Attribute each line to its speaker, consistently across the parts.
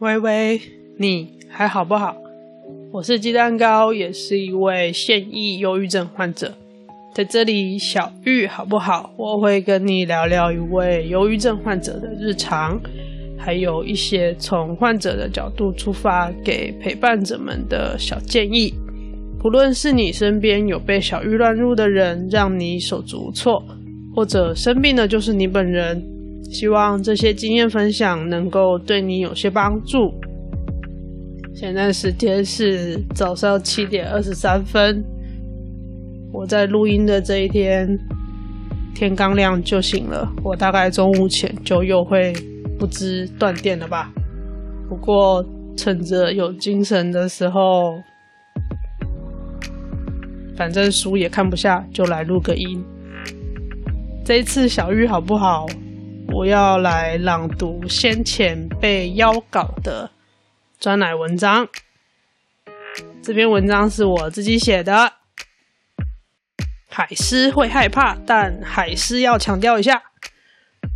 Speaker 1: 喂喂，你还好不好？我是鸡蛋糕，也是一位现役忧郁症患者。在这里，小玉好不好？我会跟你聊聊一位忧郁症患者的日常，还有一些从患者的角度出发给陪伴者们的小建议。不论是你身边有被小玉乱入的人，让你手足无措，或者生病的就是你本人。希望这些经验分享能够对你有些帮助。现在时间是早上七点二十三分，我在录音的这一天，天刚亮就醒了。我大概中午前就又会不知断电了吧？不过趁着有精神的时候，反正书也看不下，就来录个音。这一次小玉好不好？我要来朗读先前被邀稿的专栏文章。这篇文章是我自己写的。海狮会害怕，但海狮要强调一下。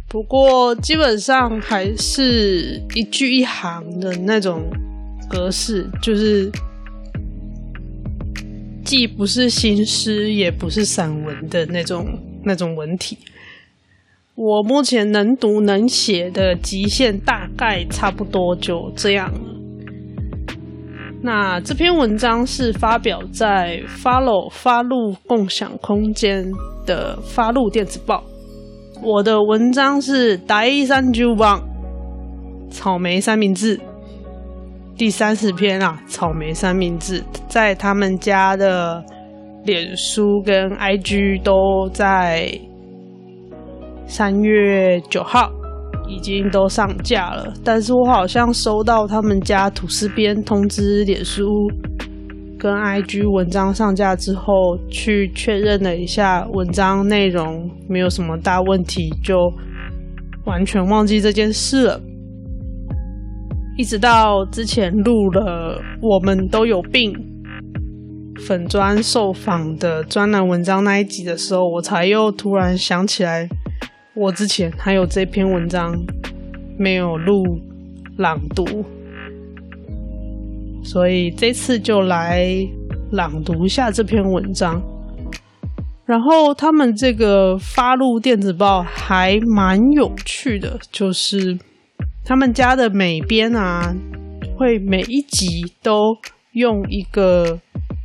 Speaker 1: 不过基本上还是一句一行的那种格式，就是既不是新诗，也不是散文的那种那种文体。我目前能读能写的极限大概差不多就这样了。那这篇文章是发表在 Follow 发露共享空间的发露电子报。我的文章是第三十番草莓三明治第三十篇啊，草莓三明治在他们家的脸书跟 IG 都在。三月九号已经都上架了，但是我好像收到他们家吐司边通知，脸书跟 IG 文章上架之后，去确认了一下文章内容没有什么大问题，就完全忘记这件事了。一直到之前录了我们都有病粉砖受访的专栏文章那一集的时候，我才又突然想起来。我之前还有这篇文章没有录朗读，所以这次就来朗读一下这篇文章。然后他们这个发露电子报还蛮有趣的，就是他们家的每边啊，会每一集都用一个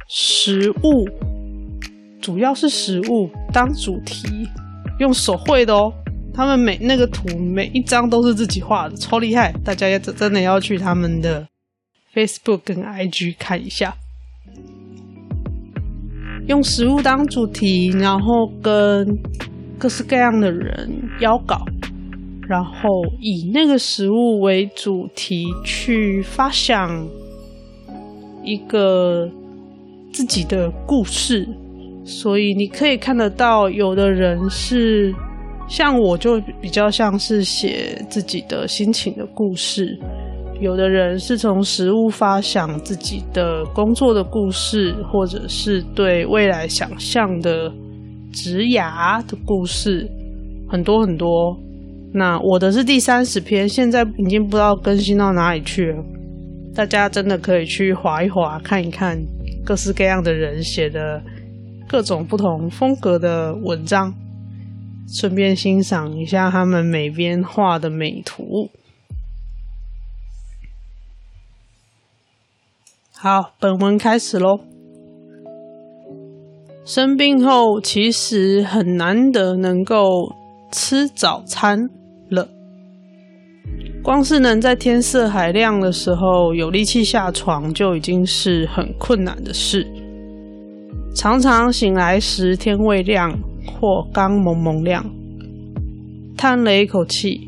Speaker 1: 食物，主要是食物当主题。用手绘的哦，他们每那个图每一张都是自己画的，超厉害！大家也真的要去他们的 Facebook 跟 IG 看一下。用食物当主题，然后跟各式各样的人邀稿，然后以那个食物为主题去发想一个自己的故事。所以你可以看得到，有的人是像我，就比较像是写自己的心情的故事；有的人是从食物发想自己的工作的故事，或者是对未来想象的职涯的故事，很多很多。那我的是第三十篇，现在已经不知道更新到哪里去了。大家真的可以去划一划，看一看各式各样的人写的。各种不同风格的文章，顺便欣赏一下他们每边画的美图。好，本文开始喽。生病后，其实很难得能够吃早餐了。光是能在天色还亮的时候有力气下床，就已经是很困难的事。常常醒来时天未亮或刚蒙蒙亮，叹了一口气，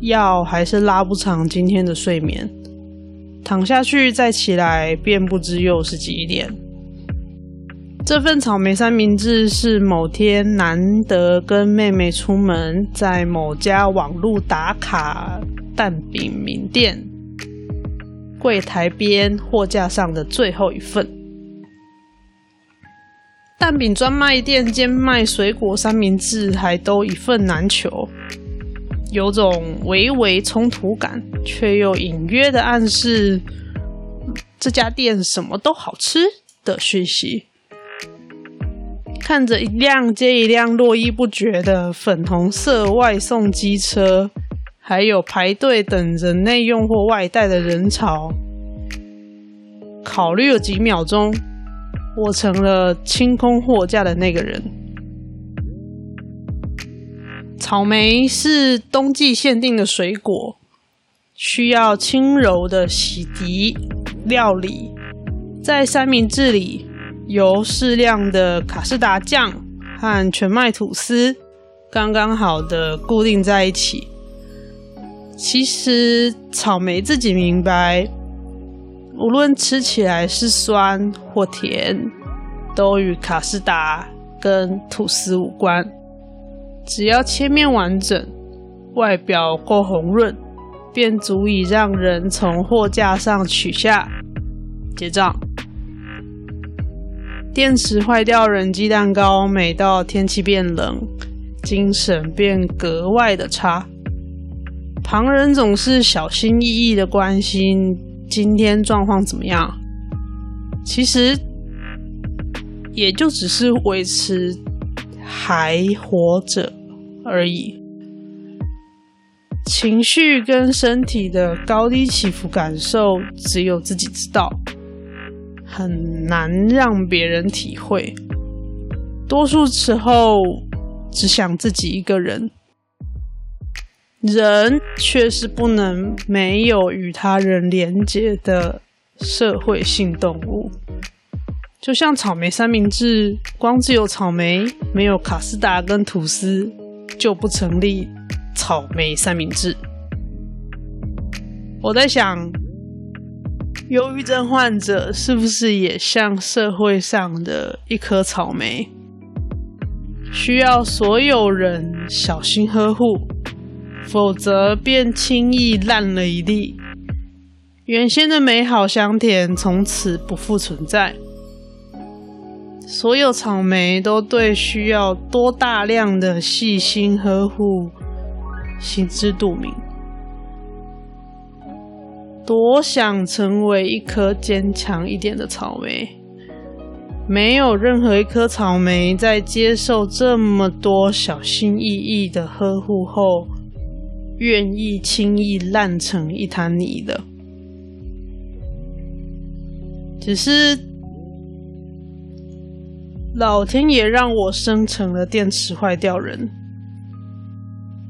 Speaker 1: 药还是拉不长今天的睡眠。躺下去再起来，便不知又是几点。这份草莓三明治是某天难得跟妹妹出门，在某家网路打卡蛋饼名店柜台边货架上的最后一份。蛋饼专卖店兼卖水果三明治，还都一份难求。有种微微冲突感，却又隐约的暗示这家店什么都好吃的讯息。看着一辆接一辆络绎不绝的粉红色外送机车，还有排队等着内用或外带的人潮，考虑了几秒钟，我成了清空货架的那个人。草莓是冬季限定的水果，需要轻柔的洗涤料理，在三明治里由适量的卡士达酱和全麦吐司刚刚好的固定在一起。其实草莓自己明白，无论吃起来是酸或甜，都与卡士达跟吐司无关。只要切面完整，外表够红润，便足以让人从货架上取下结账。电池坏掉，人机蛋糕每到天气变冷，精神便格外的差。旁人总是小心翼翼的关心今天状况怎么样，其实也就只是维持。还活着而已，情绪跟身体的高低起伏感受只有自己知道，很难让别人体会。多数时候只想自己一个人，人却是不能没有与他人连结的社会性动物。就像草莓三明治，光只有草莓，没有卡士达跟吐司，就不成立草莓三明治。我在想，忧郁症患者是不是也像社会上的一颗草莓，需要所有人小心呵护，否则便轻易烂了一地，原先的美好香甜从此不复存在。所有草莓都对需要多大量的细心呵护心知肚明，多想成为一颗坚强一点的草莓。没有任何一颗草莓在接受这么多小心翼翼的呵护后，愿意轻易烂成一滩泥的。只是。老天爷让我生成了电池坏掉人，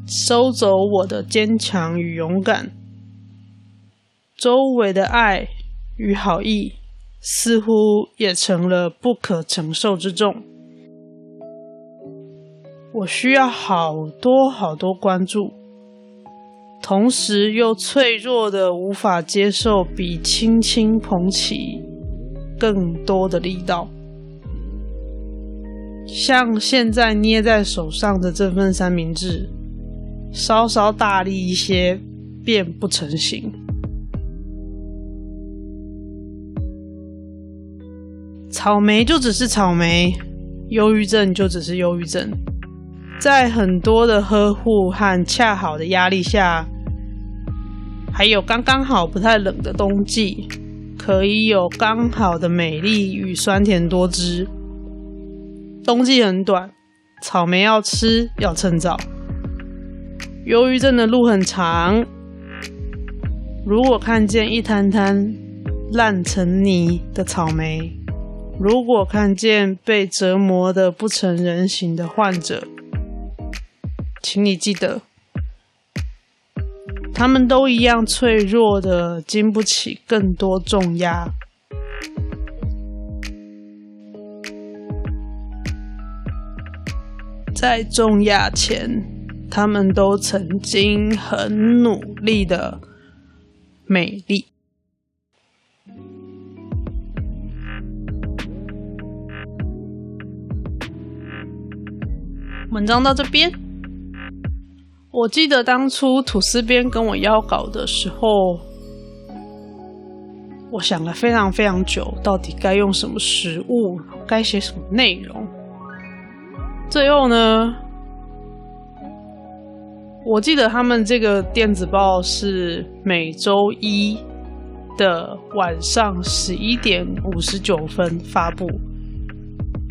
Speaker 1: 收走我的坚强与勇敢，周围的爱与好意似乎也成了不可承受之重。我需要好多好多关注，同时又脆弱的无法接受比轻轻捧起更多的力道。像现在捏在手上的这份三明治，稍稍大力一些便不成形。草莓就只是草莓，忧郁症就只是忧郁症。在很多的呵护和恰好的压力下，还有刚刚好不太冷的冬季，可以有刚好的美丽与酸甜多汁。冬季很短，草莓要吃要趁早。忧郁症的路很长，如果看见一滩滩烂成泥的草莓，如果看见被折磨得不成人形的患者，请你记得，他们都一样脆弱的，经不起更多重压。在重压前，他们都曾经很努力的美丽。文章到这边，我记得当初吐司边跟我要稿的时候，我想了非常非常久，到底该用什么食物，该写什么内容。最后呢，我记得他们这个电子报是每周一的晚上十一点五十九分发布。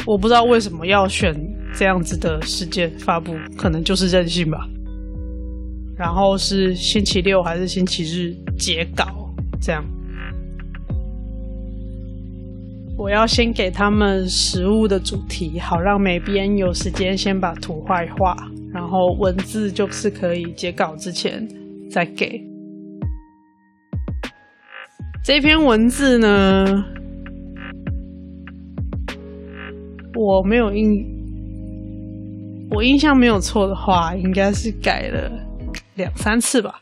Speaker 1: 我不知道为什么要选这样子的时间发布，可能就是任性吧。然后是星期六还是星期日截稿？这样。我要先给他们食物的主题，好让美编有时间先把图画一画，然后文字就是可以截稿之前再给。这篇文字呢，我没有印，我印象没有错的话，应该是改了两三次吧。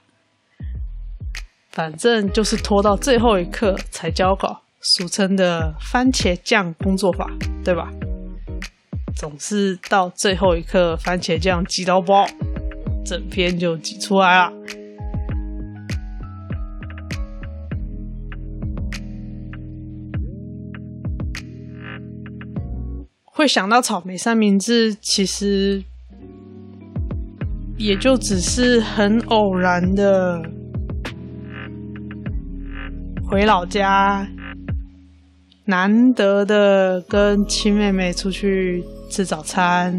Speaker 1: 反正就是拖到最后一刻才交稿。俗称的番茄酱工作法，对吧？总是到最后一刻，番茄酱挤到爆，整篇就挤出来了。会想到草莓三明治，其实也就只是很偶然的回老家。难得的跟亲妹妹出去吃早餐，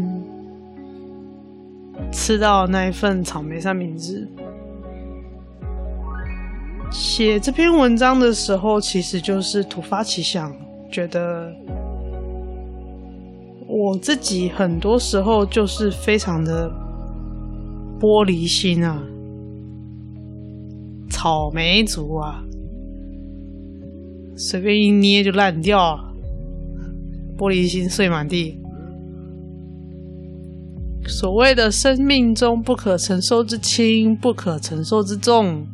Speaker 1: 吃到那一份草莓三明治。写这篇文章的时候，其实就是突发奇想，觉得我自己很多时候就是非常的玻璃心啊，草莓族啊。随便一捏就烂掉，玻璃心碎满地。所谓的生命中不可承受之轻，不可承受之重，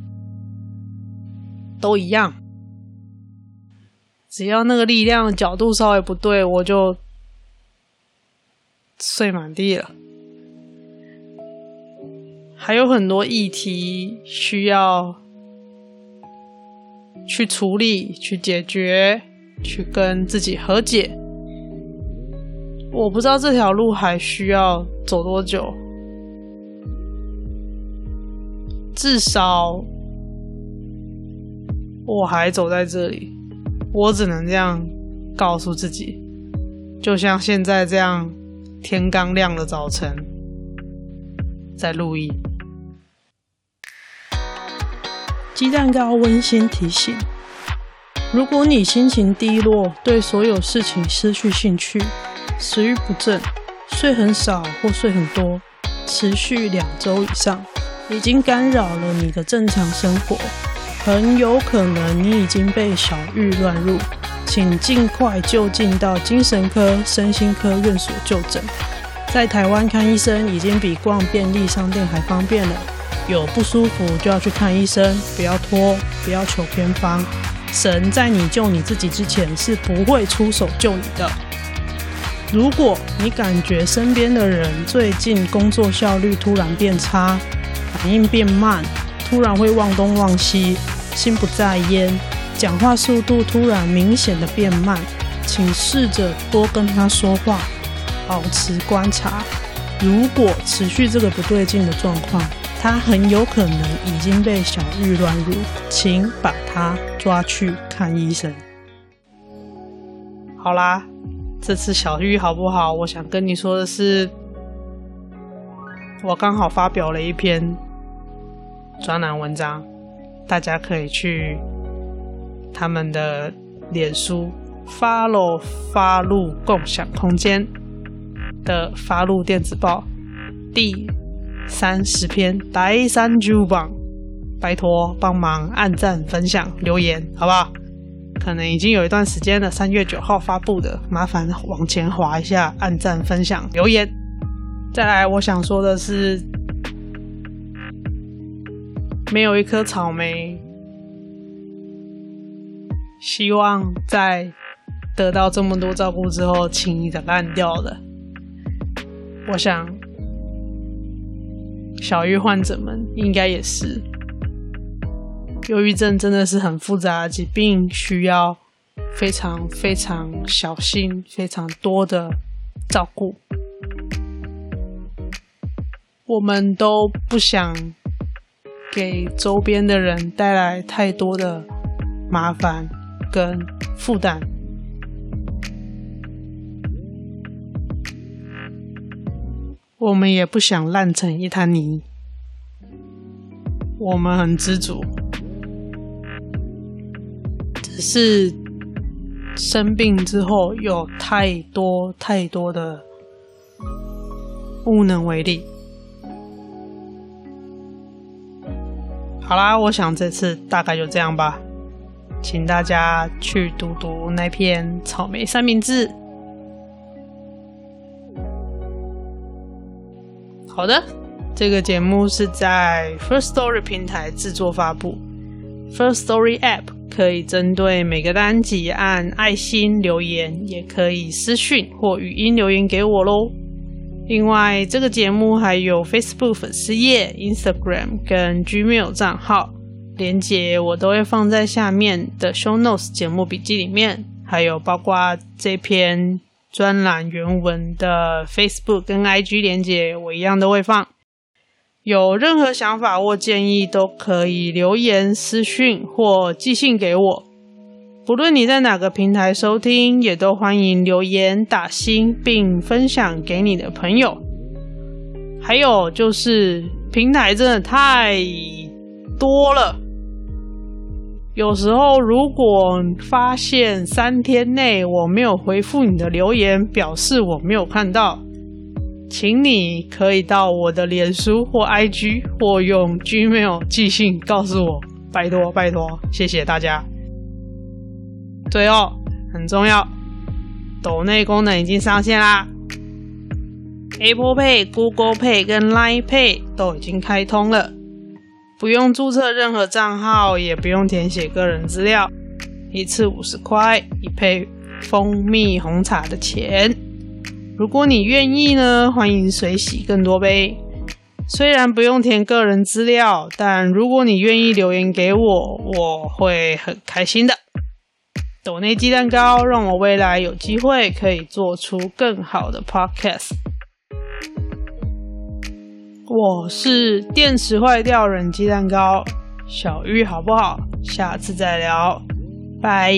Speaker 1: 都一样。只要那个力量角度稍微不对，我就碎满地了。还有很多议题需要。去处理、去解决、去跟自己和解。我不知道这条路还需要走多久，至少我还走在这里。我只能这样告诉自己，就像现在这样天刚亮的早晨，在录音。鸡蛋糕温馨提醒：如果你心情低落，对所有事情失去兴趣，食欲不振，睡很少或睡很多，持续两周以上，已经干扰了你的正常生活，很有可能你已经被小郁乱入，请尽快就近到精神科、身心科院所就诊。在台湾看医生已经比逛便利商店还方便了。有不舒服就要去看医生，不要拖，不要求偏方。神在你救你自己之前是不会出手救你的。如果你感觉身边的人最近工作效率突然变差，反应变慢，突然会忘东忘西，心不在焉，讲话速度突然明显的变慢，请试着多跟他说话，保持观察。如果持续这个不对劲的状况，他很有可能已经被小玉乱入，请把他抓去看医生。好啦，这次小玉好不好？我想跟你说的是，我刚好发表了一篇专栏文章，大家可以去他们的脸书 follow 发露共享空间的发露电子报第。三十篇第三十榜，拜托帮忙按赞、分享、留言，好不好？可能已经有一段时间了，三月九号发布的，麻烦往前滑一下，按赞、分享、留言。再来，我想说的是，没有一颗草莓，希望在得到这么多照顾之后，轻易的烂掉了。我想。小郁患者们应该也是，忧郁症真的是很复杂的疾病，需要非常非常小心、非常多的照顾。我们都不想给周边的人带来太多的麻烦跟负担，我们也不想烂成一滩泥。我们很知足，只是生病之后有太多太多的无能为力。好啦，我想这次大概就这样吧，请大家去读读那篇草莓三明治。好的，这个节目是在 First Story 平台制作发布，First Story App 可以针对每个单集按爱心留言，也可以私讯或语音留言给我喽。另外，这个节目还有 Facebook 粉丝页、Instagram 跟 Gmail 账号，连接我都会放在下面的 Show Notes 节目笔记里面，还有包括这篇专栏原文的 Facebook 跟 IG 连接，我一样都会放。有任何想法或建议，都可以留言、私讯或寄信给我。不论你在哪个平台收听，也都欢迎留言打新，并分享给你的朋友。还有就是平台真的太多了，有时候如果发现三天内我没有回复你的留言，表示我没有看到，请你可以到我的脸书或 IG 或用 Gmail 寄信告诉我，拜托拜托，谢谢大家。最后很重要，抖内功能已经上线啦！Apple Pay、Google Pay 跟 Line Pay 都已经开通了，不用注册任何账号，也不用填写个人资料，一次五十块，一杯蜂蜜红茶的钱。如果你愿意呢，欢迎随喜更多杯。虽然不用填个人资料，但如果你愿意留言给我，我会很开心的。抖内鸡蛋糕，让我未来有机会可以做出更好的 podcast。我是电池坏掉忍鸡蛋糕，小玉好不好？下次再聊，拜。